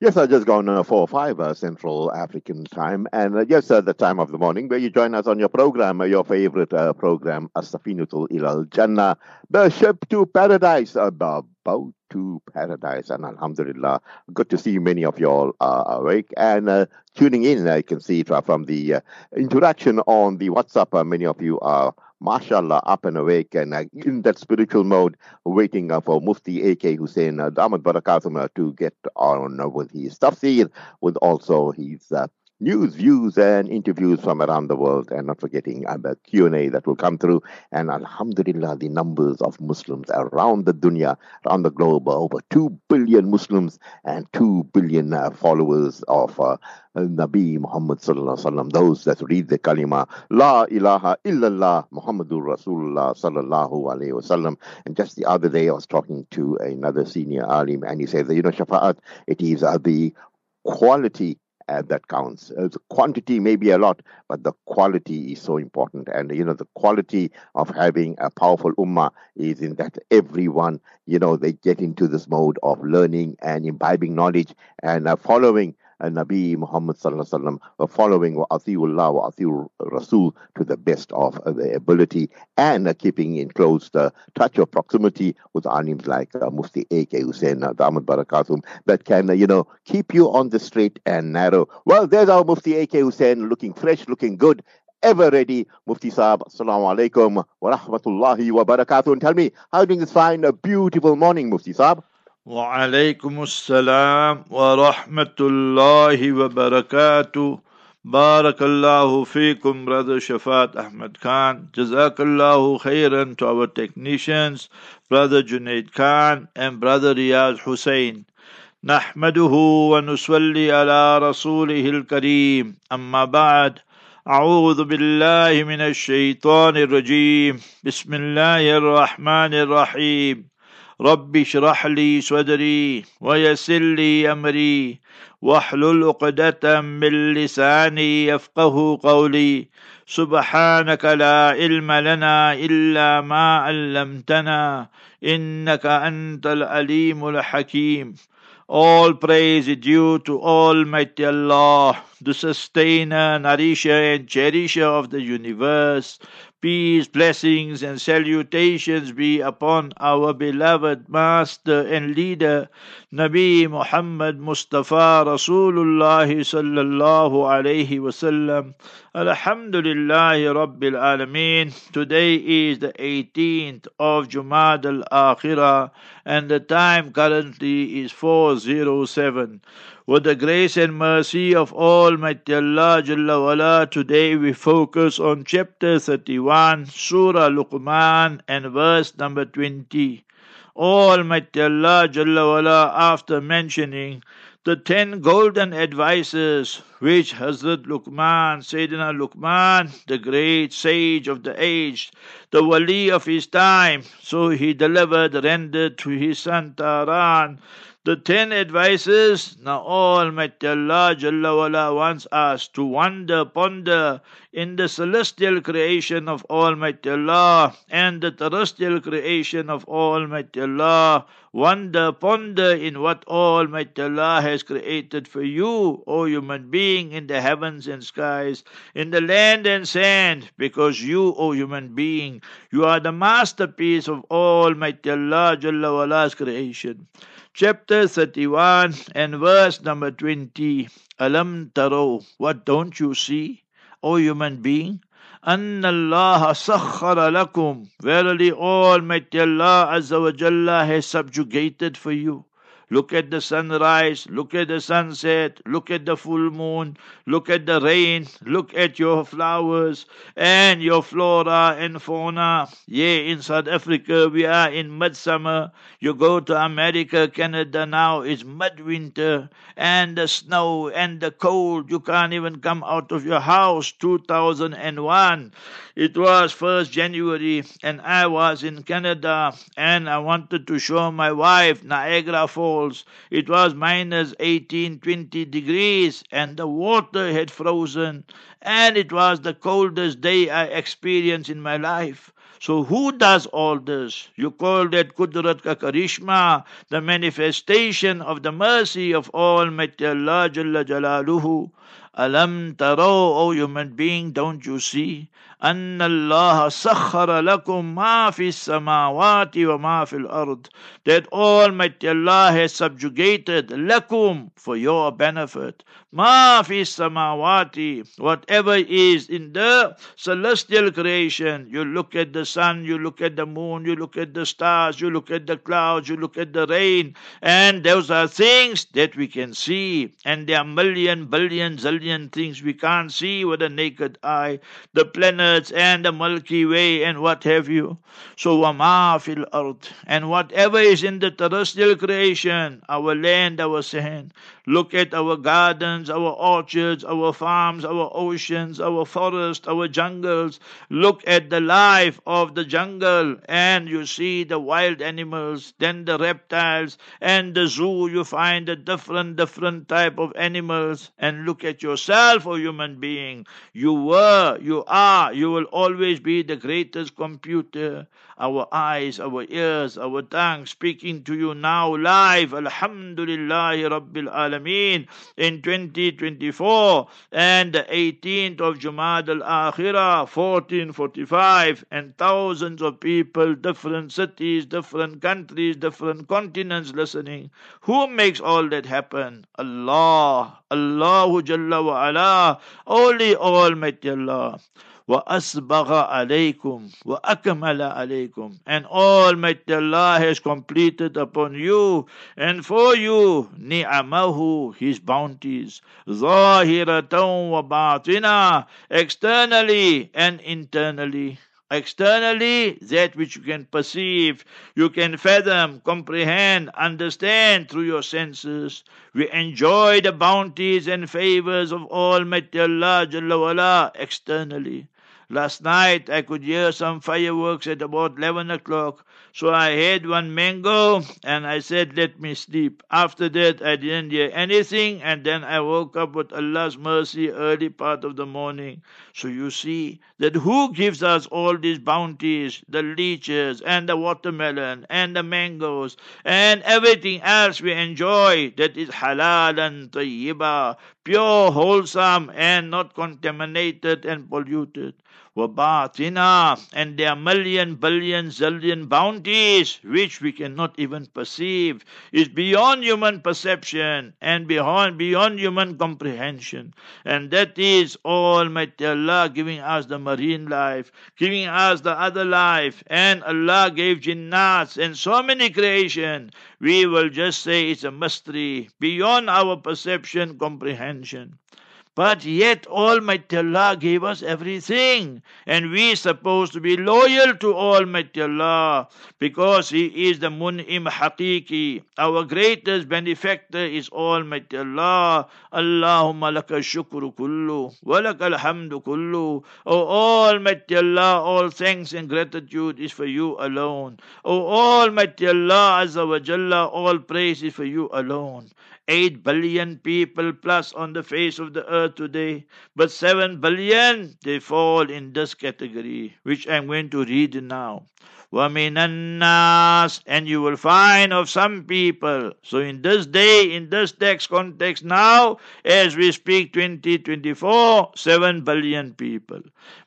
Yes, I just gone uh, four or five uh, Central African time, and uh, yes, uh, the time of the morning where you join us on your program, uh, your favorite uh, program, Assafinatu Illal Jannah, the ship to paradise, boat to paradise, and Alhamdulillah, good to see many of you all awake and uh, tuning in. I can see from the interaction on the WhatsApp. Many of you are mashallah, up and awake and uh, in that spiritual mode, waiting uh, for Mufti A.K. Hoosen uh, Damat Barakatum uh, to get on with his tafsir, with also his uh, news, views, and interviews from around the world, and not forgetting the Q&A that will come through. And Alhamdulillah, the numbers of Muslims around the dunya, around the globe, over 2 billion Muslims and 2 billion uh, followers of uh, Nabi Muhammad sallallahu alaihi wasallam, those that read the kalima, La ilaha illallah Muhammadur Rasulullah sallallahu alaihi wasallam. And just the other day, I was talking to another senior alim, and he said that, you know, Shafaat, it is uh, the quality that counts. Uh, the quantity may be a lot, but the quality is so important. And you know, the quality of having a powerful ummah is in that everyone, you know, they get into this mode of learning and imbibing knowledge and uh, following Nabi Muhammad sallallahu alaihi wasallam, following wa atiullah wa atiur Rasul to the best of their ability and keeping in close uh, touch of proximity with alims like uh, Mufti A.K. Hoosen uh, Damat Barakatum that can, uh, you know, keep you on the straight and narrow. Well, there's our Mufti A.K. Hoosen looking fresh, looking good, ever ready. Mufti Saab, Assalamu alaikum wa rahmatullahi wa barakatuh. And tell me, how doing this fine, a beautiful morning, Mufti Saab? وعليكم السلام ورحمة الله وبركاته. بارك الله فيكم brother Shafat Ahmed Khan جزاك الله خيرا to our technicians brother Junaid Khan and brother Riyaz Hussein نحمده ونصلي على رسوله الكريم. أما بعد أعوذ بالله من الشيطان الرجيم. بسم الله الرحمن الرحيم. رب اشرح لي صدري ويسر لي أمري واحلل عقدة من لساني يفقه قولي سبحانك لا علم لنا إلا ما علمتنا إنك أنت العليم الحكيم All praise is due to Almighty Allah, the sustainer, nourisher, and cherisher of the universe. Peace, blessings, and salutations be upon our beloved Master and Leader, Nabi Muhammad Mustafa Rasulullah sallallahu alayhi wasallam. Alhamdulillahi Rabbil Alameen. Today is the 18th of Jumad al-Akhirah and the time currently is 407. With the grace and mercy of Almighty Allah Jalla wala, today we focus on chapter 31, Surah Luqman and verse number 20. Almighty Allah Jalla wala, after mentioning the ten golden advices which Hazrat Luqman, Sayyidina Luqman, the great sage of the age, the wali of his time, so he delivered, rendered to his son Taran, the ten advices. Now Almighty Allah Jalla wants us to wonder, ponder in the celestial creation of Almighty Allah and the terrestrial creation of Almighty Allah. Wonder, ponder in what Almighty Allah has created for you, O human being, in the heavens and skies, in the land and sand, because you, O human being, you are the masterpiece of Almighty Allah Jalla wala's creation chapter 31 and verse number 20. Alam taro, what don't you see, O human being? أن الله سخر لكم Verily Almighty Allah Azza wa Jalla has subjugated for you Look at the sunrise, look at the sunset, look at the full moon, look at the rain, look at your flowers and your flora and fauna. Yea, in South Africa we are in midsummer. You go to America, Canada now, it's midwinter and the snow and the cold. You can't even come out of your house. 2001. It was 1st January and I was in Canada and I wanted to show my wife Niagara Falls. It was minus 18, 20 degrees and the water had frozen and it was the coldest day I experienced in my life. So who does all this? You call that Kudrat ka Karishma, the manifestation of the mercy of Almighty Allah Jalla Jalaluhu. Alam taro, O human being, don't you see? أن الله سخر لكم ما في السماوات وما في الأرض that Almighty Allah has subjugated lakum for your benefit ما في السماوات whatever is in the celestial creation you look at the sun you look at the moon you look at the stars you look at the clouds you look at the rain and those are things that we can see and there are million billion zillion things we can't see with the naked eye the planet planets and the Milky Way and what have you. So wama fil ard and whatever is in the terrestrial creation, our land, our sand. Look at our gardens, our orchards, our farms, our oceans, our forests, our jungles. Look at the life of the jungle and you see the wild animals, then the reptiles and the zoo you find a different different type of animals and look at yourself, O human being. You were, you are, you will always be the greatest computer. Our eyes, our ears, our tongue speaking to you now live. Alhamdulillah Rabbil Alameen in 2024 and the 18th of Jumad al Akhirah 1445 and thousands of people, different cities, different countries, different continents listening. Who makes all that happen? Allah. Allahu Jalla wa ala. Only Almighty Allah. وَأَسْبَغَ عَلَيْكُمْ وَأَكْمَلَ عَلَيْكُمْ And Almighty Allah has completed upon you and for you ni'amahu, His bounties, ظَاهِرَةً وَبَاطِنًا Externally and internally. Externally, that which you can perceive, you can fathom, comprehend, understand through your senses. We enjoy the bounties and favors of Almighty Allah Jalla wala, externally. Last night I could hear some fireworks at about 11 o'clock. So I had one mango and I said, let me sleep. After that I didn't hear anything and then I woke up with Allah's mercy early part of the morning. So you see that who gives us all these bounties, the leeches and the watermelon and the mangoes and everything else we enjoy that is halal and tayyiba, pure, wholesome and not contaminated and polluted. وَبَاطِنًا And there are million, billion, zillion bounties which we cannot even perceive. It's beyond human perception and beyond, beyond human comprehension. And that is Almighty Allah giving us the marine life, giving us the other life. And Allah gave jinnats and so many creation. We will just say it's a mystery beyond our perception, comprehension. But yet Almighty Allah gave us everything. And we supposed to be loyal to Almighty Allah because He is the Mun'im Haqiqi. Our greatest benefactor is Almighty Allah. Allahumma laka shukru kullu wa laka alhamdu kullu. O Almighty Allah, all thanks and gratitude is for you alone. O Almighty Allah, Azza wa Jalla, all praise is for you alone. 8 billion people plus on the face of the earth today, but 7 billion they fall in this category, which I'm going to read now. Waminannas, and you will find of some people. So, in this day, in this text context now, as we speak 2024, 7 billion people.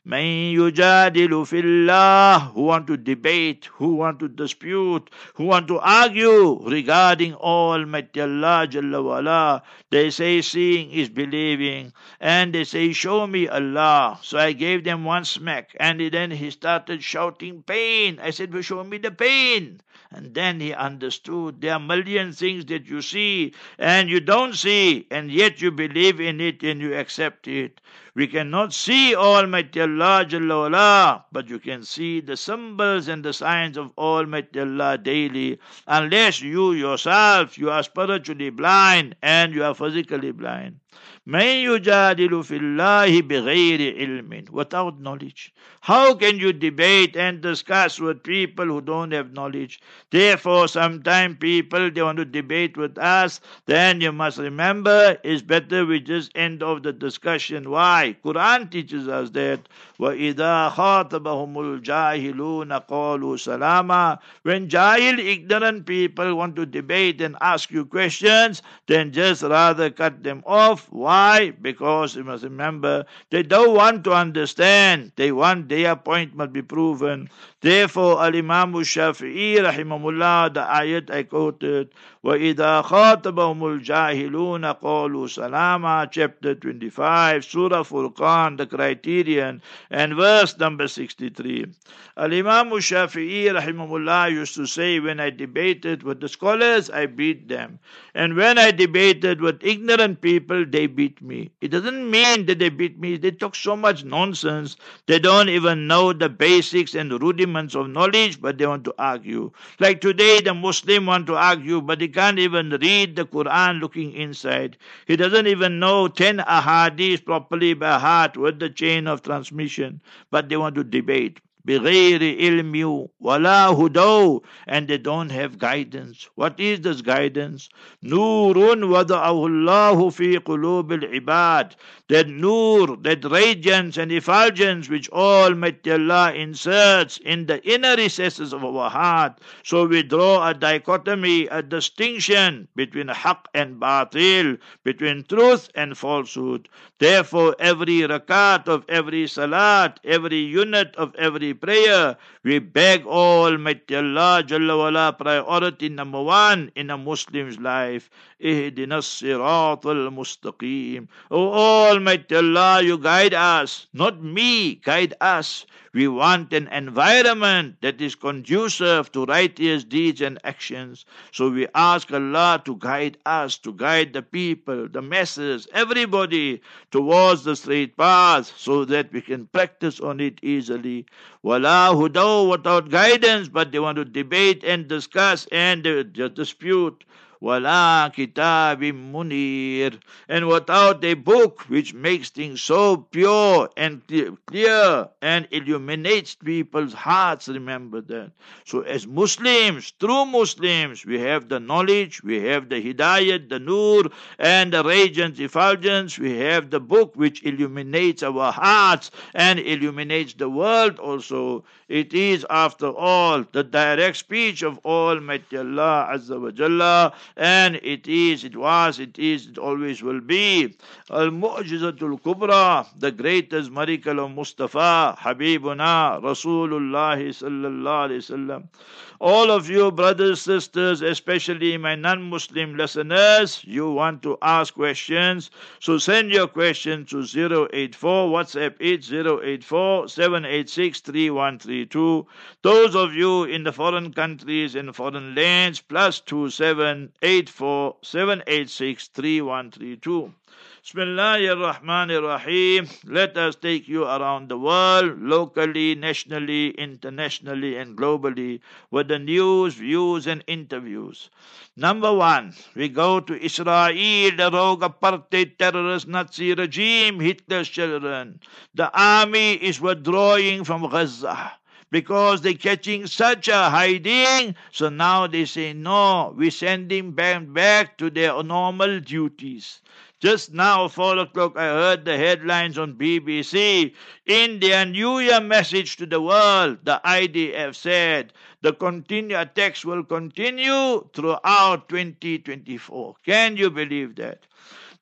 Man yujadilu fillah, who want to debate, who want to dispute, who want to argue regarding Almighty Allah Jalla wa'ala. They say seeing is believing, and they say, show me Allah. So I gave them one smack, and then he started shouting pain. I said, well, show me the pain. And then he understood there are million things that you see and you don't see, and yet you believe in it and you accept it. We cannot see Almighty Allah Jalla but you can see the symbols and the signs of Almighty Allah daily, unless you yourself, you are spiritually blind and you are physically blind. من يجادل في الله بغير علم without knowledge how can you debate and discuss with people who don't have knowledge. Therefore, sometimes people they want to debate with us, then you must remember it's better we just end off the discussion. Why? Quran teaches us that وَإِذَا خَاطَبَهُمُ الْجَاهِلُونَ قَالُوا سَلَامًا When jahil, ignorant people want to debate and ask you questions, then just rather cut them off. Why? Because you must remember, they don't want to understand. They want their point must be proven. Therefore, Al-Imam Shafi'i rahimahullah, the ayat I quoted, وَإِذَا خَاطَبَهُمُ الْجَاهِلُونَ قَالُوا سَلَامًا Chapter 25, Surah Furqan, the criterion, and verse number 63. Al-Imam Shafi'i rahimahullah used to say, when I debated with the scholars, I beat them. And when I debated with ignorant people, they beat me. It doesn't mean that they beat me. They talk so much nonsense. They don't even know the basics and rudiments of knowledge, but they want to argue. Like today, the Muslim want to argue, but he can't even read the Quran looking inside. He doesn't even know 10 ahadith properly by heart with the chain of transmission, but they want to debate. بغير علم ولا هدى and they don't have guidance what is this guidance نور وضعه الله في قلوب العباد that nur that radiance and effulgence which Almighty Allah inserts in the inner recesses of our heart so we draw a dichotomy a distinction between haq and batil between truth and falsehood therefore every rakat of every salat every unit of every prayer, we beg Almighty Allah Jalla wala priority number one in a Muslim's life. Ihdina sirat al-mustaqim. Oh Almighty Allah, you guide us, not me, guide us. We want an environment that is conducive to righteous deeds and actions. So we ask Allah to guide us, to guide the people, the masses, everybody towards the straight path so that we can practice on it easily. Wala hudaw without guidance, but they want to debate and discuss and uh, dispute wala kitabim munir, and without a book which makes things so pure and clear and illuminates people's hearts. Remember that. So, as Muslims, true Muslims, we have the knowledge, we have the hidayat, the nur, and the Radiant effulgence. We have the book which illuminates our hearts and illuminates the world also. It is, after all, the direct speech of Almighty Allah Azza wa Jalla and it is, it was, it is, it always will be. Al Mu'jizatul Kubra, the greatest miracle of Mustafa, Habibuna, Rasulullah sallallahu alayhi wasallam. All of you brothers, sisters, especially my non-Muslim listeners, you want to ask questions, so send your question to 084 WhatsApp it 084 786 3132. Those of you in the foreign countries and foreign lands plus 2784 786 3132. Bismillahir Rahmanir Rahim. Let us take you around the world, locally, nationally, internationally, and globally, with the news, views, and interviews. Number one, we go to Israel, the rogue apartheid terrorist Nazi regime, Hitler's children. The army is withdrawing from Gaza because they're catching such a hiding. So now they say, no, we send them back, back to their normal duties. Just now, 4 o'clock, I heard the headlines on BBC. In their New Year message to the world, the IDF said the continue attacks will continue throughout 2024. Can you believe that?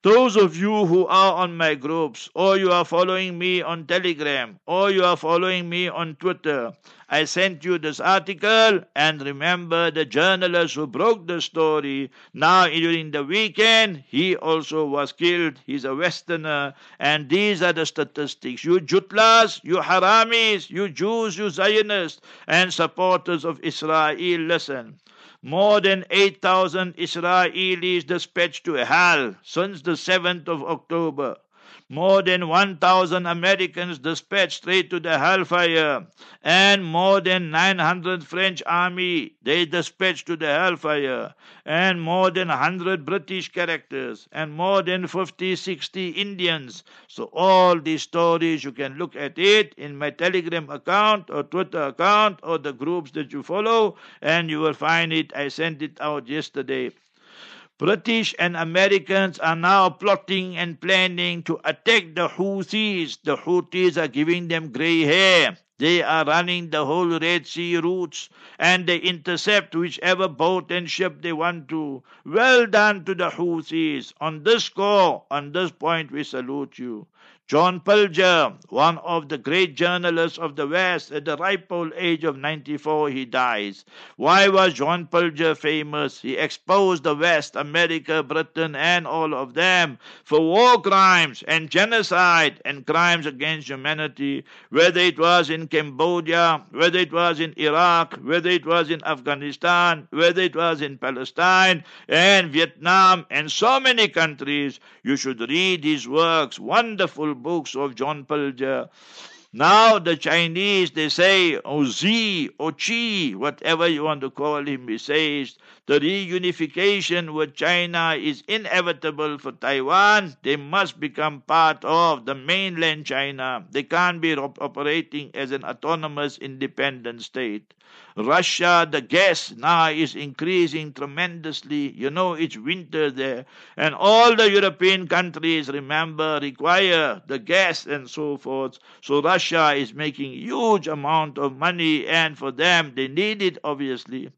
Those of you who are on my groups, or you are following me on Telegram, or you are following me on Twitter, I sent you this article, and remember the journalist who broke the story. Now, during the weekend, he also was killed. He's a Westerner, and these are the statistics. You Jutlas, you Haramis, you Jews, you Zionists, and supporters of Israel, listen. More than 8,000 Israelis dispatched to hell since the 7th of October. More than 1,000 Americans dispatched straight to the hellfire, and more than 900 French army they dispatched to the hellfire, and more than 100 British characters, and more than 50, 60 Indians. So all these stories, you can look at it in my Telegram account or Twitter account or the groups that you follow, and you will find it. I sent it out yesterday. British and Americans are now plotting and planning to attack the Houthis. The Houthis are giving them gray hair. They are running the whole Red Sea routes and they intercept whichever boat and ship they want to. Well done to the Houthis. On this score, on this point, we salute you. John Pilger, one of the great journalists of the West, at the ripe old age of 94, he dies. Why was John Pilger famous? He exposed the West, America, Britain, and all of them for war crimes and genocide and crimes against humanity, whether it was in Cambodia, whether it was in Iraq, whether it was in Afghanistan, whether it was in Palestine and Vietnam, and so many countries. You should read his works, wonderful books of John Pilger. Now the Chinese they say Z or Chi, whatever you want to call him, he says the reunification with China is inevitable for Taiwan. They must become part of the mainland China. They can't be operating as an autonomous independent state. Russia, the gas now is increasing tremendously. You know, it's winter there. And all the European countries, remember, require the gas and so forth. So Russia is making huge amount of money and for them, they need it obviously.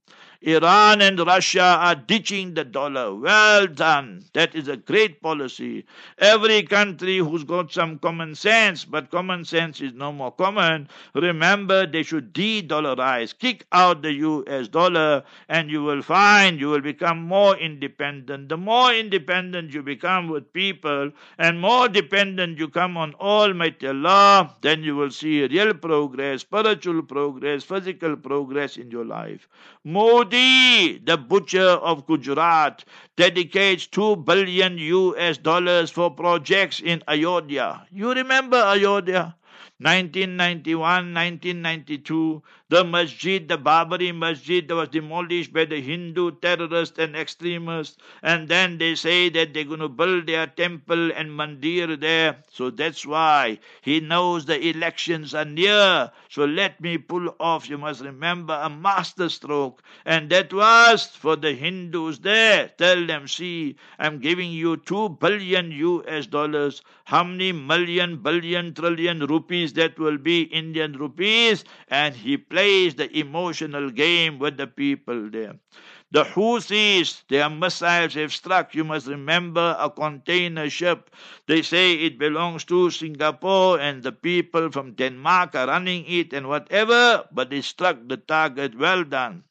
Iran and Russia are ditching the dollar. Well done. That is a great policy. Every country who's got some common sense, but common sense is no more common, remember they should de-dollarize. Kick out the US dollar and you will find you will become more independent. The more independent you become with people and more dependent you come on Almighty Allah, then you will see real progress, spiritual progress, physical progress in your life. More Modi, the butcher of Gujarat, dedicates 2 billion US dollars for projects in Ayodhya. You remember Ayodhya? 1991, 1992, the masjid, the Babri masjid, was demolished by the Hindu terrorists and extremists. And then they say that they're going to build their temple and mandir there. So that's why he knows the elections are near. So let me pull off, you must remember, a master stroke. And that was for the Hindus there. Tell them, see, I'm giving you two billion US dollars. How many million, billion, trillion rupees that will be Indian rupees? And he plays the emotional game with the people there. The Houthis, their missiles have struck, you must remember, a container ship. They say it belongs to Singapore and the people from Denmark are running it and whatever, but they struck the target. Well done.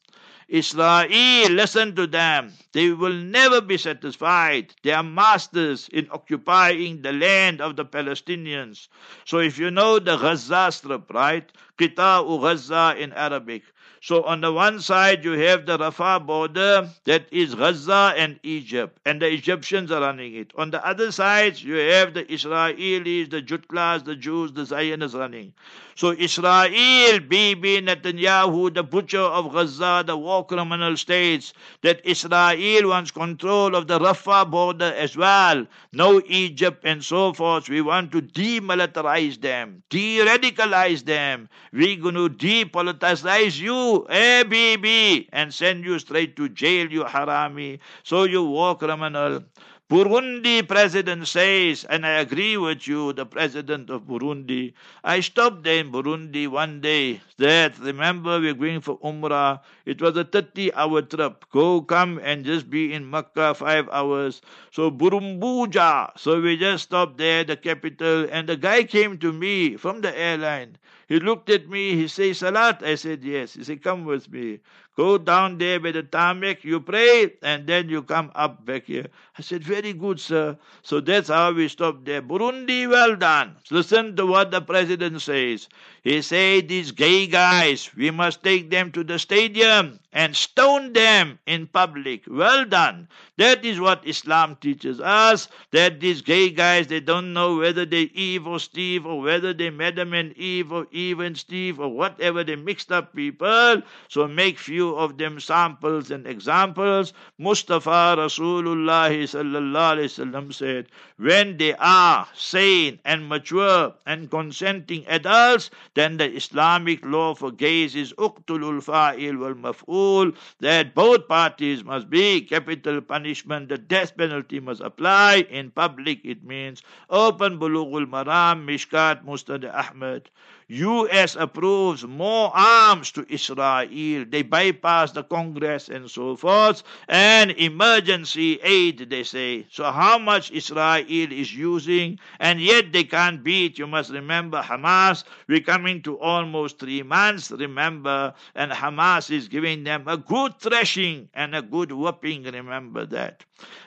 Israel, listen to them. They will never be satisfied. They are masters in occupying the land of the Palestinians. So if you know the Gaza Strip, right? Qita'u Gaza in Arabic. So on the one side you have the Rafah border that is Gaza and Egypt, and the Egyptians are running it. On the other side you have the Israelis, the Jutlas, the Jews, the Zionists running. So Israel, Bibi Netanyahu, the butcher of Gaza, the war criminal states that Israel wants control of the Rafah border as well. No Egypt and so forth. We want to demilitarize them, de-radicalize them. We're going to depoliticize you, eh, Bibi, and send you straight to jail, you harami. So you war criminal. Burundi president says, and I agree with you, the president of Burundi. I stopped there in Burundi one day. That remember we're going for Umrah. It was a 30 hour trip. Go, come and just be in Makkah five hours. So Burumbuja. So we just stopped there, the capital, and the guy came to me from the airline. He looked at me, he said, Salat? I said, yes. He said, come with me. Go down there by the tarmac, you pray, and then you come up back here. I said, Very good, sir. So that's how we stop there. Burundi, well done. Listen to what the president says. He said, These gay guys, we must take them to the stadium and stone them in public. Well done. That is what Islam teaches us. That these gay guys, they don't know whether they Eve or Steve or whether they Madam and Eve or Eve and Steve or whatever. They mixed up people. So make few of them samples and examples. Mustafa Rasulullah wasallam said, when they are sane and mature and consenting adults, then the Islamic law for gays is uqtulul fa'il wal maf'ul, that both parties must be capital punishment, the death penalty must apply. In public, it means open bulughul maram, mishkat, Musnad Ahmed. U.S. approves more arms to Israel. They bypass the Congress and so forth. And emergency aid, they say. So how much Israel is using, and yet they can't beat. You must remember Hamas. We're coming to almost three months, remember. And Hamas is giving them a good thrashing and a good whooping. Remember that.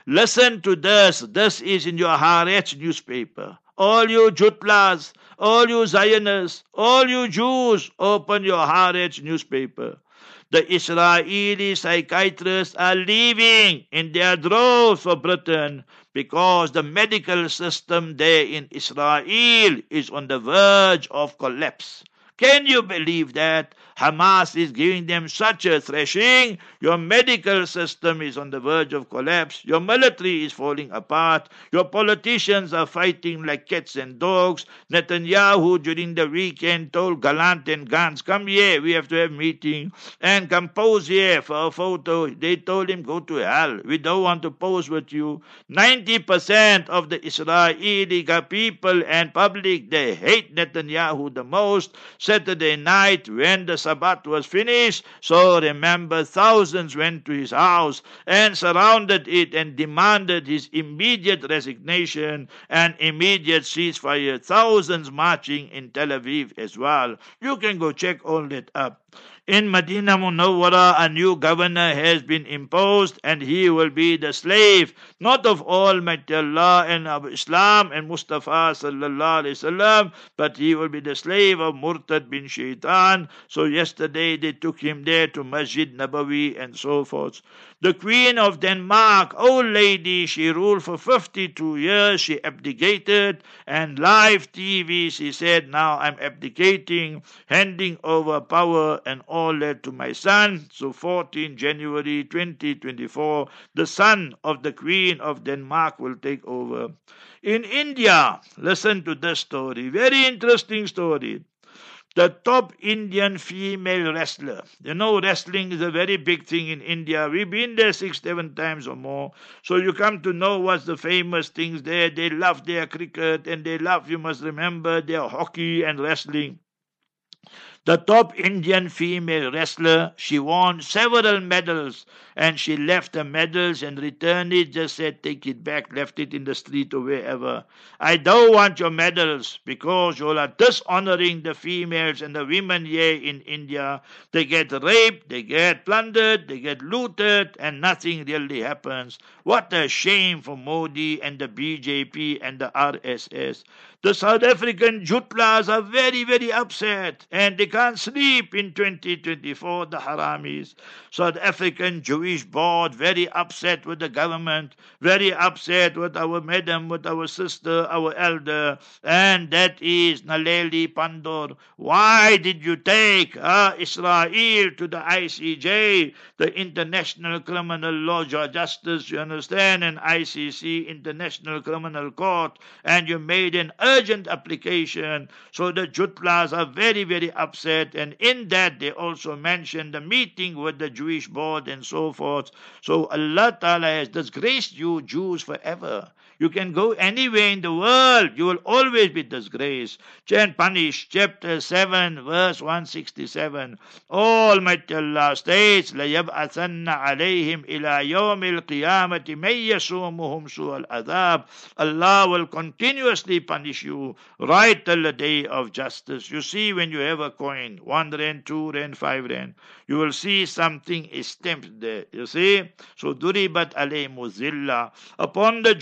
Listen to this. This is in your Haaretz newspaper. All you Jutlas, all you Zionists, all you Jews, open your Haaretz newspaper. The Israeli psychiatrists are leaving in their droves for Britain because the medical system there in Israel is on the verge of collapse. Can you believe that? Hamas is giving them such a thrashing. Your medical system is on the verge of collapse. Your military is falling apart. Your politicians are fighting like cats and dogs. Netanyahu during the weekend told Gallant and Gantz, come here, we have to have meeting and come pose here for a photo. They told him, go to hell. We don't want to pose with you. 90% of the Israeli people and public, they hate Netanyahu the most. Saturday night when the Sabbath was finished. So remember, thousands went to his house and surrounded it and demanded his immediate resignation and immediate ceasefire. Thousands marching in Tel Aviv as well. You can go check all that up. In Medina Munawwara, a new governor has been imposed, and he will be the slave, not of Almighty Allah and of Islam and Mustafa sallallahu alaihi wasallam, but he will be the slave of Murtad bin Shaitan. So yesterday they took him there to Masjid Nabawi and so forth. The Queen of Denmark, old lady, she ruled for 52 years. She abdicated, and live TV, she said, Now I'm abdicating, handing over power and all that to my son. So 14 January 2024, the son of the Queen of Denmark will take over. In India, listen to this story. Very interesting story the top Indian female wrestler. You know, wrestling is a very big thing in India. We've been there six, seven times or more. So you come to know what's the famous things there. They love their cricket and they love, you must remember, their hockey and wrestling. The top Indian female wrestler, she won several medals and she left the medals and returned it, just said, take it back, left it in the street or wherever. I don't want your medals because you are dishonoring the females and the women here in India. They get raped, they get plundered, they get looted, and nothing really happens. What a shame for Modi and the BJP and the RSS. The South African Jutlas are very, very upset and they can't sleep in 2024, the Haramis. South African Jewish board very upset with the government, very upset with our madam, with our sister, our elder, and that is Naledi Pandor. Why did you take uh, Israel to the ICJ, the International Criminal Law Justice, you understand, and ICC, International Criminal Court, and you made an urgent application. So the Jutlas are very, very upset. And in that, they also mention the meeting with the Jewish board and so forth. So Allah Ta'ala has disgraced you Jews forever. You can go anywhere in the world. You will always be disgraced and punished. Chapter 7, verse 167. Almighty Allah states, لَيَبْعَثَنَّ عَلَيْهِمْ إِلَى يَوْمِ الْقِيَامَةِ مَنْ يَسُومُهُمْ سُوءَ الْعَذَابِ Allah will continuously punish you right till the day of justice. You see, when you have a coin, one rand, two rand, five rand, you will see something is stamped there. You see? So, duribat alayhimu zillah. Upon the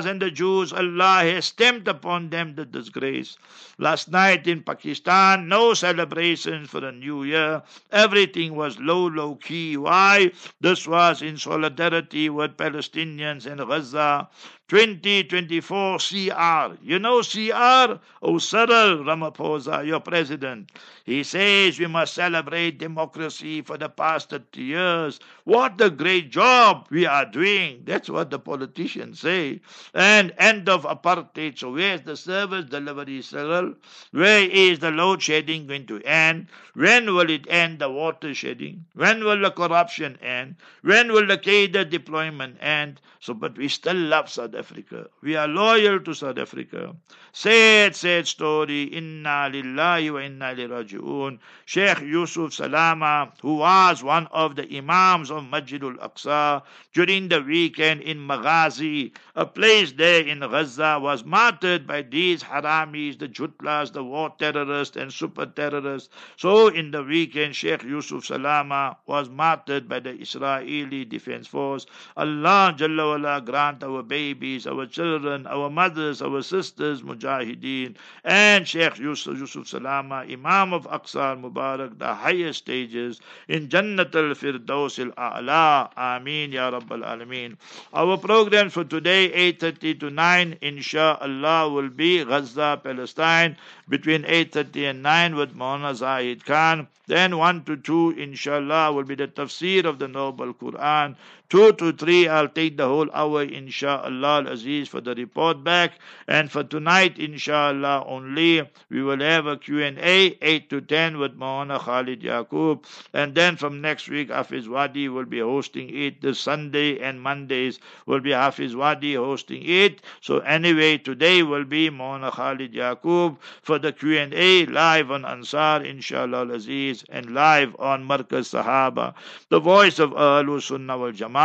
and the Jews, Allah has stamped upon them the disgrace. Last night in Pakistan, no celebrations for the new year. Everything was low, low key. Why? This was in solidarity with Palestinians in Gaza. 2024 CR. You know CR? Oh, Cyril Ramaphosa, your president. He says we must celebrate democracy for the past 30 years. What a great job we are doing. That's what the politicians say. And end of apartheid. So where's the service delivery, Cyril? Where is the load shedding going to end? When will it end the water shedding? When will the corruption end? When will the cadre deployment end? So, but we still love South Africa. We are loyal to South Africa. Sad, sad story. Inna lillahi wa inna raji'un. Sheikh Yusuf Salama, who was one of the Imams of Masjidul Aqsa during the weekend in Maghazi, a place there in Gaza, was martyred by these haramis, the Jutlas, the war terrorists and super terrorists. So in the weekend, Sheikh Yusuf Salama was martyred by the Israeli Defense Force. Allah Jalla grant our babies, our children, our mothers, our sisters, Mujahideen, and Sheikh Yusuf, Yusuf Salama, Imam of Aqsa Mubarak, the highest stages in Jannat al Firdaus al A'la. Ameen Ya Rabbal Alameen. Our program for today, 8.30 to 9, inshallah, will be Gaza, Palestine, between 8.30 and 9 with Mona Zahid Khan. Then 1 to 2, inshallah, will be the tafsir of the Noble Quran. 2 to 3, I'll take the whole hour, inshallah, Aziz, for the report back. And for tonight, inshallah, only, we will have a Q&A, 8 to 10 with Maulana Khalid Yaqub. And then from next week, Hafiz Wadi will be hosting it. The Sunday and Mondays will be Hafiz Wadi hosting it. So anyway, today will be Maulana Khalid Yaqub for the Q&A live on Ansar, inshallah, Aziz, and live on Markaz Sahaba. The voice of Ahlul Sunnah wal Jama'ah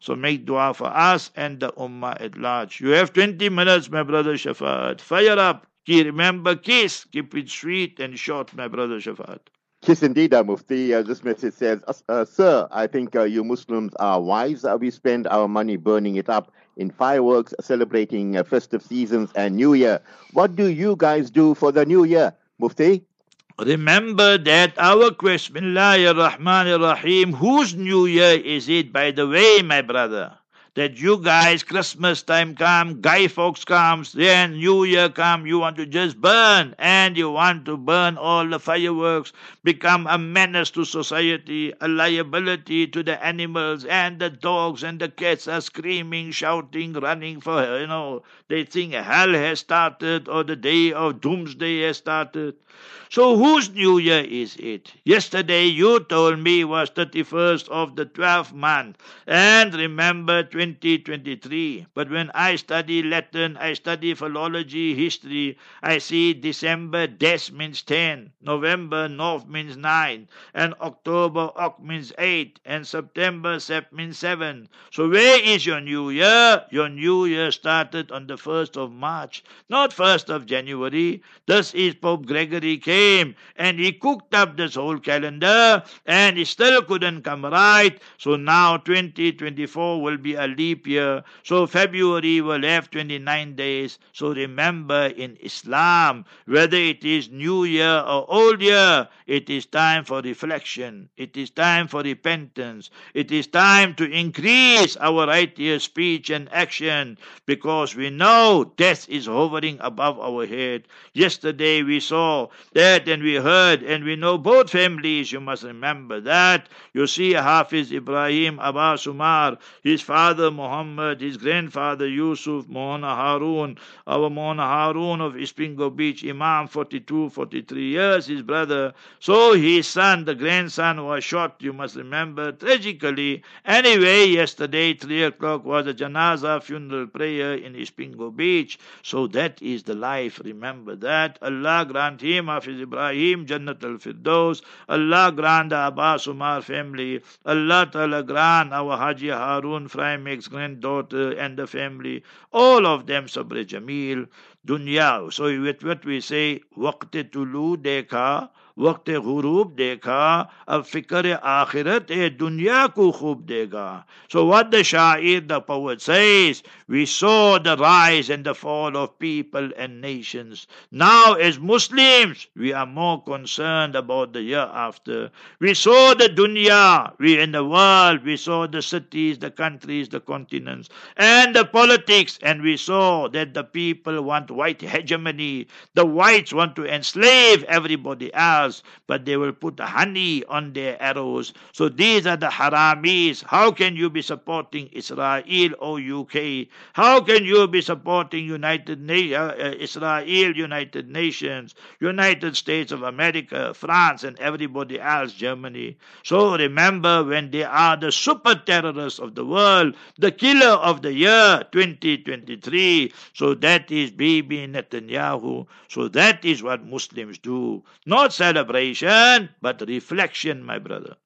So make dua for us and the ummah at large. You have 20 minutes, my brother Shafaat. Fire up. Remember, kiss. Keep it sweet and short, my brother Shafaat. Kiss indeed, uh, Mufti. Uh, this message says, uh, uh Sir, I think uh, you Muslims are wise. We spend our money burning it up in fireworks, celebrating uh, festive seasons and New Year. What do you guys do for the New Year, Mufti? Remember that our question, Rahman Rahim, whose new year is it, by the way, my brother? That you guys, Christmas time come, Guy Fawkes comes, then New Year come, you want to just burn, and you want to burn all the fireworks, become a menace to society, a liability to the animals, and the dogs and the cats are screaming, shouting, running for, you know, they think hell has started or the day of doomsday has started. So whose new year is it? Yesterday you told me was 31st of the 12th month and remember 2023. But when I study Latin, I study philology, history, I see December des means 10, November north means 9, and October oc means 8, and September sep means 7. So where is your new year? Your new year started on the 1st of March, not 1st of January. This is Pope Gregory came came and he cooked up this whole calendar and he still couldn't come right. So now 2024 will be a leap year. So February will have 29 days. So remember in Islam, whether it is New Year or Old Year, it is time for reflection. It is time for repentance. It is time to increase our righteous speech and action because we know death is hovering above our head. Yesterday we saw that and we heard and we know both families. You must remember that. You see, Hafiz Ibrahim Abbas Umar, his father father Muhammad, his grandfather Yusuf, Mohana Harun, our Mohana Harun of Isipingo Beach, Imam, 42, 43 years, his brother. So his son, the grandson, was shot, you must remember, tragically. Anyway, yesterday, 3 o'clock, was a janaza funeral prayer in Isipingo Beach. So that is the life. Remember that. Allah grant him, Hafiz Ibrahim, Jannat al Firdaus. Allah grant the Abbas Umar family. Allah Ta'ala grant our Haji Harun Frymake's granddaughter and the family. All of them Sabr Jamil. Dunya. So with what we say, waqt tulu dekha. वक्त गुरूब देखा अब फिक्र आखिरत ए दुनिया को खूब देगा So what the Sha'ir, the poet says, we saw the rise and the fall of people and nations. Now as Muslims, we are more concerned about the year after. We saw the dunya, we in the world, we saw the cities, the countries, the continents, and the politics, and we saw that the people want white hegemony. The whites want to enslave everybody else but they will put honey on their arrows. So these are the haramis. How can you be supporting Israel or UK? How can you be supporting United Na- uh, uh, Israel, United Nations, United States of America, France, and everybody else, Germany? So remember when they are the super terrorists of the world, the killer of the year 2023. So that is Bibi Netanyahu. So that is what Muslims do. Not celebration, but reflection, my brother.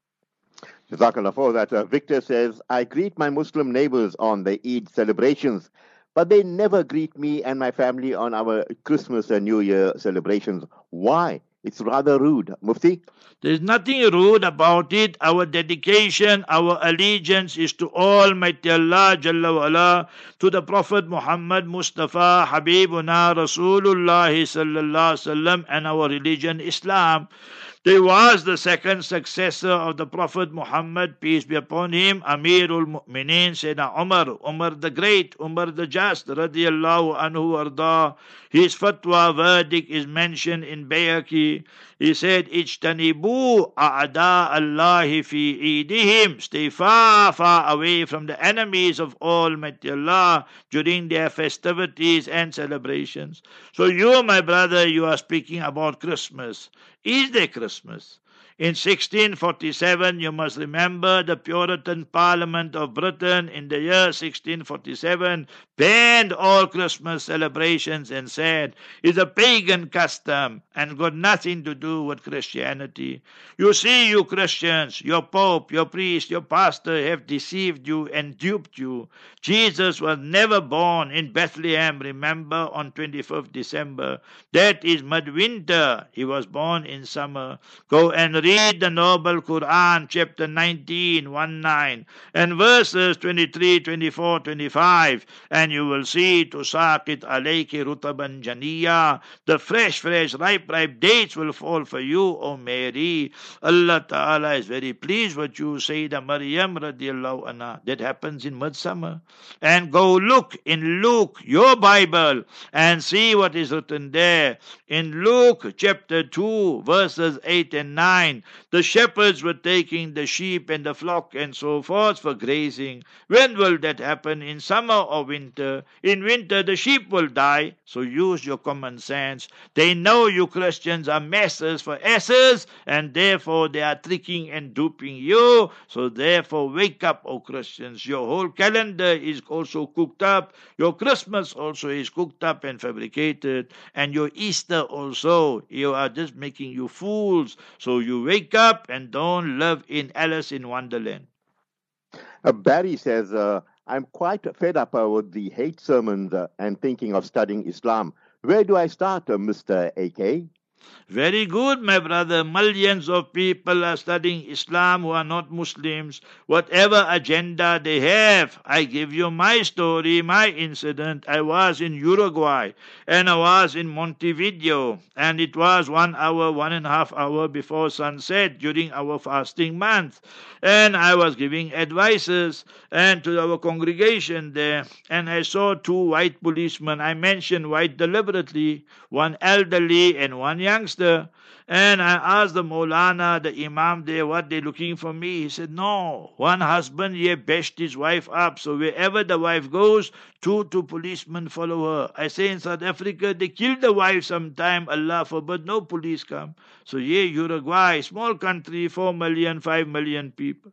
Jazakallah for that. Uh, Victor says, I greet my Muslim neighbors on the Eid celebrations, but they never greet me and my family on our Christmas and New Year celebrations. Why? It's rather rude. Mufti? There's nothing rude about it. Our dedication, our allegiance is to Almighty Allah Jalla wa'ala, to the Prophet Muhammad Mustafa Habibuna Rasulullah Sallallahu Sallam, and our religion Islam. There was the second successor of the Prophet Muhammad, peace be upon him, Amirul Mu'mineen, Sayyidina Umar, Umar the Great, Umar the Just, radiallahu anhu arda. His fatwa verdict is mentioned in Bayhaqi. He said, Ijtanibu a'da Allahi fi idihim. Stay far, far away from the enemies of Almighty Allah during their festivities and celebrations. So you, my brother, you are speaking about Christmas. Is there Christmas? In 1647, you must remember the Puritan Parliament of Britain in the year 1647 banned all Christmas celebrations and said it's a pagan custom and got nothing to do with Christianity. You see, you Christians, your Pope, your priest, your pastor have deceived you and duped you. Jesus was never born in Bethlehem, remember, on 25th December. That is midwinter. He was born in summer. Go and read the Noble Quran, chapter 19, 1 9, and verses 23, 24, 25, and you will see to saqit alayki rutaban janiya. The fresh, fresh, ripe, ripe dates will fall for you, O Mary. Allah Ta'ala is very pleased what you say, the Maryam radiallahu anha. That happens in midsummer. And go look in Luke, your Bible, and see what is written there. In Luke chapter 2, verses 8 and 9, the shepherds were taking the sheep and the flock and so forth for grazing. When will that happen? In summer or winter? In winter, the sheep will die. So use your common sense. They know you Christians are messers for asses, and therefore they are tricking and duping you. So therefore, wake up, O Christians. Your whole calendar is also cooked up. Your Christmas also is cooked up and fabricated. And your Easter also. You are just making you fools. So you wake up and don't live in Alice in Wonderland. Uh, Barry says, uh, I'm quite fed up with the hate sermons uh, and thinking of studying Islam. Where do I start, uh, Mr. AK? Very good, my brother. Millions of people are studying Islam who are not Muslims, whatever agenda they have. I give you my story, my incident. I was in Uruguay and I was in Montevideo, and it was one hour, one and a half hour before sunset during our fasting month. And I was giving advices and to our congregation there, and I saw two white policemen. I mentioned white deliberately, one elderly and one youngster. And I asked the Maulana, the Imam there, what they looking for me. He said, No, one husband here bashed his wife up. So wherever the wife goes, two two policemen follow her. I say in South Africa, they kill the wife sometime, Allah forbid, no police come. So here, Uruguay, small country, four million, five million people.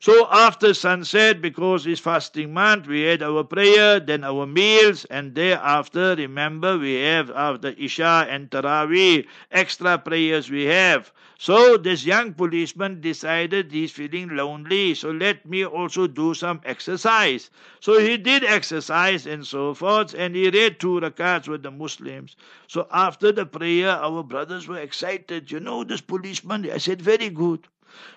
So after sunset, because it's fasting month, we had our prayer, then our meals, and thereafter, remember, we have after Isha and Taraweeh, extra prayers we have. So this young policeman decided he's feeling lonely, so let me also do some exercise. So he did exercise and so forth, and he read two rakats with the Muslims. So after the prayer, our brothers were excited. You know, this policeman, I said, very good.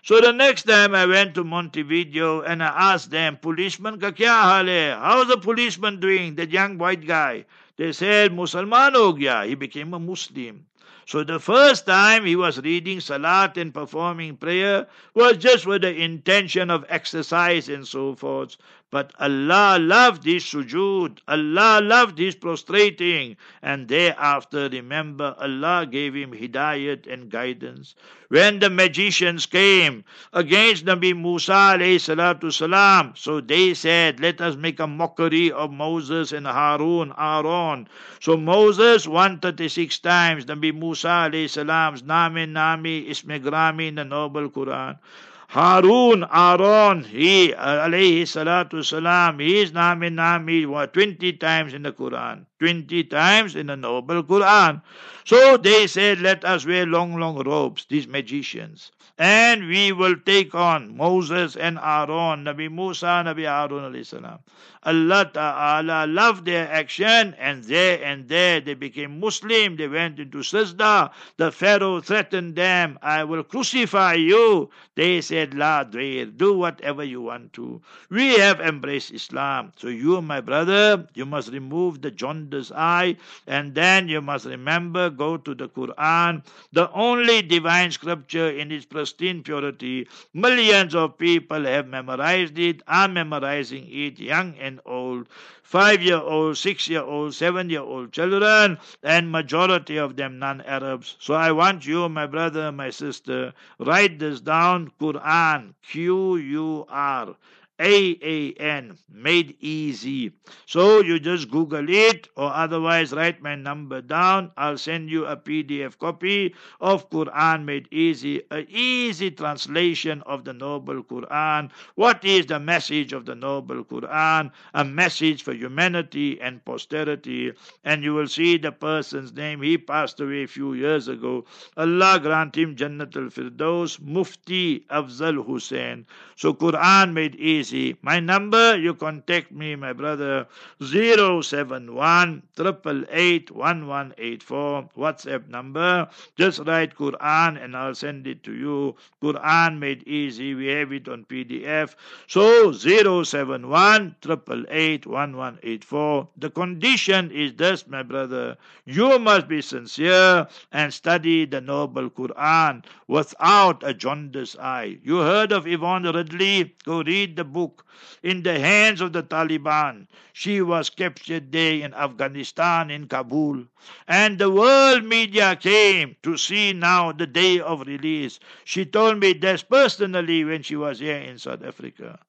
So the next time I went to Montevideo and I asked them, policeman ka kya? How's the policeman doing, that young white guy? They said, Musalman ho. He became a Muslim. So the first time he was reading Salat and performing prayer was just with the intention of exercise and so forth. But Allah loved his sujood. Allah loved his prostrating. And thereafter, remember, Allah gave him hidayat and guidance. When the magicians came against Nabi Musa salatu salam, so they said, let us make a mockery of Moses and Harun, Aaron. So Moses 136 times, Nabi Musa salam's Nami Nami Ismegrami in the Noble Quran. Harun, Aaron, he, uh, alayhi salatu salam, his name and name 20 times in the Quran. 20 times in the Noble Quran. So they said, let us wear long, long robes, these magicians. And we will take on Moses and Aaron, Nabi Musa, Nabi Aaron alayhi. Allah Ta'ala loved their action and there and there they became Muslim. They went into Sajda. The Pharaoh threatened them, I will crucify you. They said, La Drir, do whatever you want to. We have embraced Islam. So you, my brother, you must remove the jaundiced eye and then you must remember, go to the Quran, the only divine scripture in its pristine purity. Millions of people have memorized it, are memorizing it, young and old, five year old, six year old, seven year old children, and majority of them non Arabs. So I want you, my brother, my sister, write this down Quran, Q U R. AAN, made easy. So you just Google it or otherwise write my number down. I'll send you a PDF copy of Quran made easy, a easy translation of the Noble Quran. What is the message of the Noble Quran? A message for humanity and posterity. And you will see the person's name. He passed away a few years ago. Allah grant him Jannat al-Firdaus, Mufti Afzal Hoosen. So Quran made easy My number, you contact me, my brother, 071 WhatsApp number. Just write Quran and I'll send it to you. Quran made easy. We have it on PDF. So 071 The condition is this, my brother. You must be sincere and study the noble Quran without a jaundiced eye. You heard of Yvonne Ridley? Go read the book in the hands of the Taliban. She was captured there in Afghanistan, in Kabul. And the world media came to see now the day of release. She told me this personally when she was here in South Africa.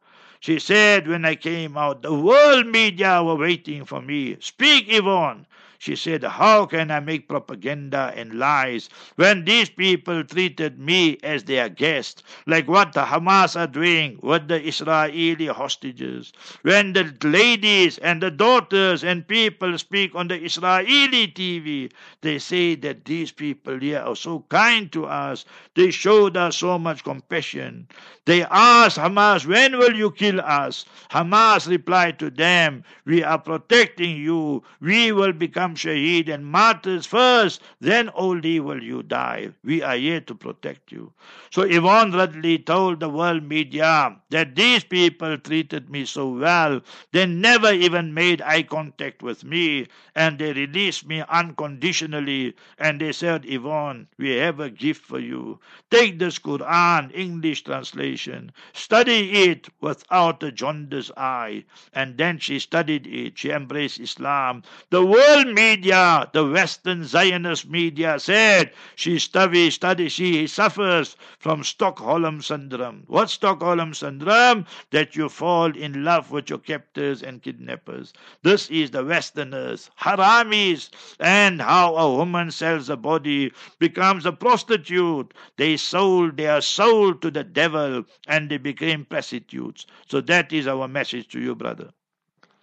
She said, when I came out, the world media were waiting for me. Speak, Yvonne. She said, How can I make propaganda and lies when these people treated me as their guest, like what the Hamas are doing with the Israeli hostages? When the ladies and the daughters and people speak on the Israeli TV, they say that these people here are so kind to us. They showed us so much compassion. They asked Hamas, When will you kill us? Hamas replied to them, We are protecting you. We will become become shaheed and martyrs first, then only will you die. We are here to protect you. So Yvonne Ridley told the world media that these people treated me so well, they never even made eye contact with me, and they released me unconditionally, and they said, Yvonne, we have a gift for you. Take this Quran, English translation, study it without a jaundiced eye. And then she studied it, she embraced Islam. The world media, the Western Zionist media said she study, study, she suffers from Stockholm syndrome. What Stockholm syndrome? That you fall in love with your captors and kidnappers. This is the Westerners, haramis, and how a woman sells a body, becomes a prostitute. They sold their soul to the devil and they became prostitutes. So that is our message to you, brother.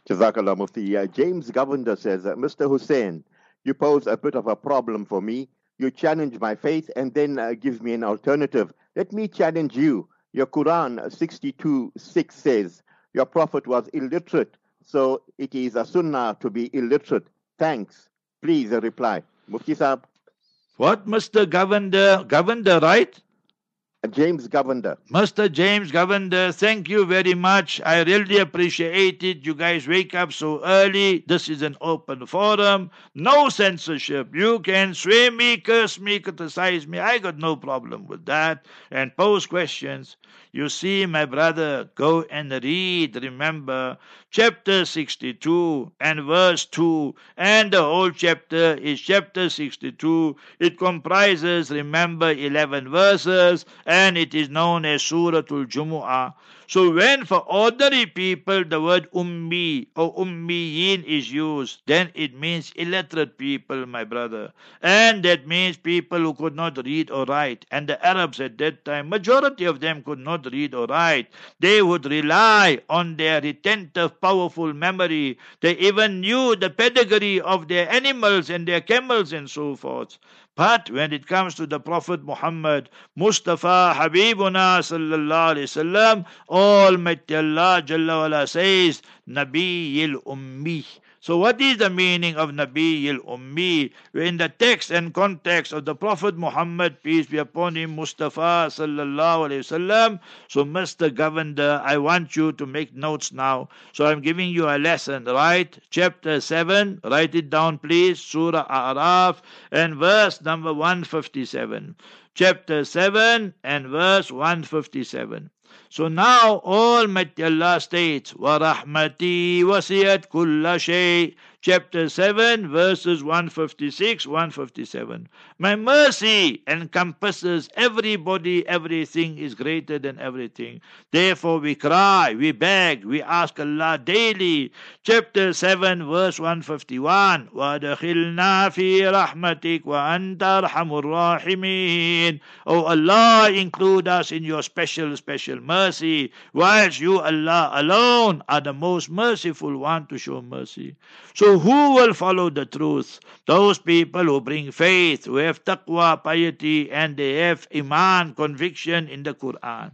Jazakallah Mufti. Uh, James Govender says, uh, Mr. Hoosen, you pose a bit of a problem for me. You challenge my faith and then uh, give me an alternative. Let me challenge you. Your Quran 62 6 says, Your Prophet was illiterate, so it is a sunnah to be illiterate. Thanks. Please reply. Mufti Saab. What, Mr. Govender? Govender, right? James Govender. Mr. James Govender, thank you very much. I really appreciate it. You guys wake up so early. This is an open forum. No censorship. You can swear me, curse me, criticize me. I got no problem with that. And pose questions. You see, my brother, go and read, remember, chapter 62 and verse 2, and the whole chapter is chapter 62. It comprises, remember, 11 verses, and it is known as Suratul Jumu'ah. So when for ordinary people the word ummi or ummiyin is used, then it means illiterate people, my brother. And that means people who could not read or write. And the Arabs at that time, majority of them could not read or write. They would rely on their retentive, powerful memory. They even knew the pedigree of their animals and their camels and so forth. But when it comes to the Prophet Muhammad, Mustafa Habibuna sallallahu alayhi wasallam, Almighty Allah Jalla wala says, Ummi. So, what is the meaning of Nabi al Ummi? In the text and context of the Prophet Muhammad, peace be upon him, Mustafa sallallahu alayhi wasallam. So, Mr. Govender, I want you to make notes now. So, I'm giving you a lesson, right? Chapter 7, write it down, please. Surah Araf and verse number 157. Chapter 7 and verse 157. So now Almighty Allah states, وَرَحْمَتِي وَسِيَتْ كُلَّ شَيْءٍ chapter 7, verses 156, 157. My mercy encompasses everybody, everything is greater than everything. Therefore, we cry, we beg, we ask Allah daily. Chapter 7, verse 151. وَأَدْخِلْنَا فِي رَحْمَتِكَ وَأَنْتَ أَرْحَمُ الرَّاحِمِينَ Oh Allah, include us in your special, special mercy, whilst you, Allah, alone are the most merciful one to show mercy. So so who will follow the truth? Those people who bring faith, who have taqwa, piety, and they have iman, conviction in the Quran.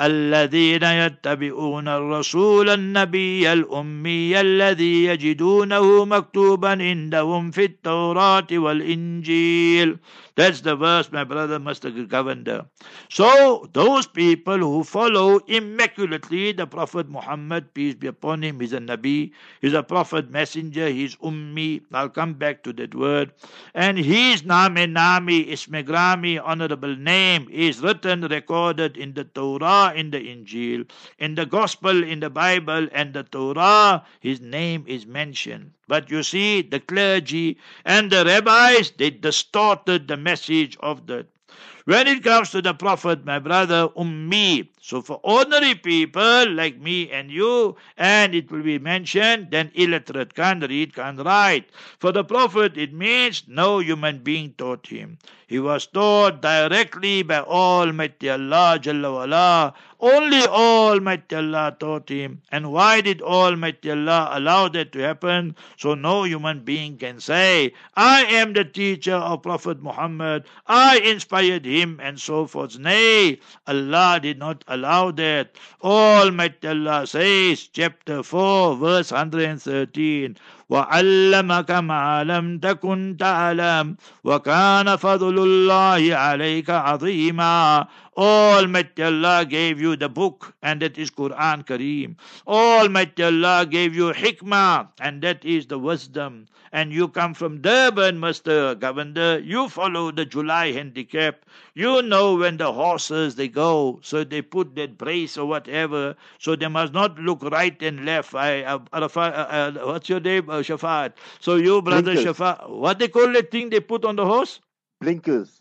الذين يتبعون الرسول النبي الأمي الذي يجدونه مكتوبا عندهم في التوراة والإنجيل That's the verse my brother Mr. Govender. So those people who follow immaculately the Prophet Muhammad, peace be upon him, he's a Nabi, he's a prophet messenger, he's Ummi. I'll come back to that word. And his Name Nami, Ismegrami, honorable name, is written, recorded in the Torah in the Injil, in the Gospel, in the Bible, and the Torah, his name is mentioned. But you see, the clergy and the rabbis, they distorted the message of the when it comes to the Prophet, my brother, Ummi. So for ordinary people like me and you, and it will be mentioned, then illiterate can't read, can't write. For the Prophet, it means no human being taught him. He was taught directly by Almighty Allah Jalla. Only Almighty Allah taught him. And why did Almighty Allah allow that to happen? So no human being can say, I am the teacher of Prophet Muhammad. I inspired him and so forth. Nay, Allah did not allow that. Almighty Allah says, chapter 4, verse 113. وعلمك ما لم تكن تعلم وكان فضل الله عليك عظيما Almighty Allah gave you the book and that is Quran Kareem. Almighty Allah gave you hikmah and that is the wisdom. And you come from Durban, Mister Govender. You follow the July handicap. You know when the horses they go, so they put that brace or whatever. So they must not look right and left. I, uh, uh, uh, what's your name? Uh, Shafaat. So you, brother Blinkers. Shafaat, what they call that thing they put on the horse? Blinkers.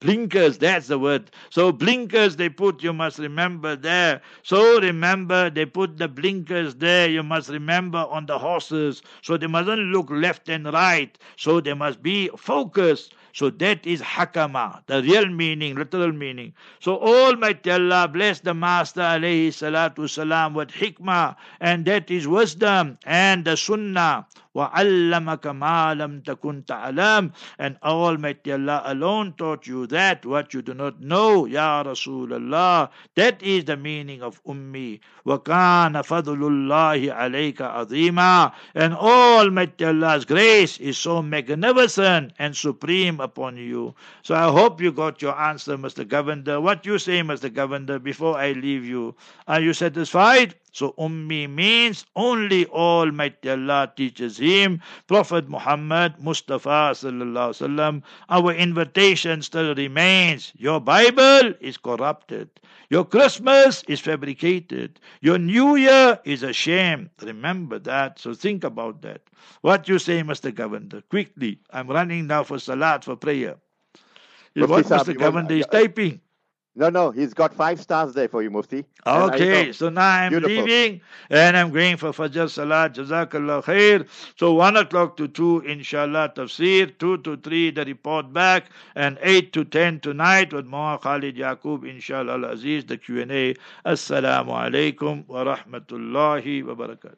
Blinkers, that's the word. So blinkers they put, you must remember there. So remember, they put the blinkers there, you must remember on the horses. So they mustn't look left and right. So they must be focused. So that is hakama, the real meaning, literal meaning. So Almighty Allah bless the Master alayhi salatu salam with hikmah, and that is wisdom and the sunnah. وَعَلَّمَكَ مَا لَمْ And Almighty Allah alone taught you that, what you do not know, Ya Rasulullah. That is the meaning of Ummi. وَكَانَ فَضْلُ اللَّهِ عَلَيْكَ عَظِيمًا And Almighty Allah's grace is so magnificent and supreme upon you. So I hope you got your answer, Mr. Govender. What you say, Mr. Govender, before I leave you? Are you satisfied? So Ummi means only Almighty Allah teaches him. Prophet Muhammad Mustafa sallallahu wasallam. Our invitation still remains. Your Bible is corrupted. Your Christmas is fabricated. Your New Year is a shame. Remember that. So think about that. What you say, Mr. Govender? Quickly. I'm running now for salat for prayer. What Mr. Govender is typing. No, no, he's got five stars there for you, Mufti. Okay, so now I'm Beautiful. leaving and I'm going for Fajr Salat. Jazakallah khair. So 1 o'clock to 2, inshallah, tafsir. 2 to 3, the report back. And 8 to 10 tonight with Muhammad Khalid Yaqub, inshallah, al-Aziz, the Q&A. Assalamu alaikum wa rahmatullahi wa barakatuh.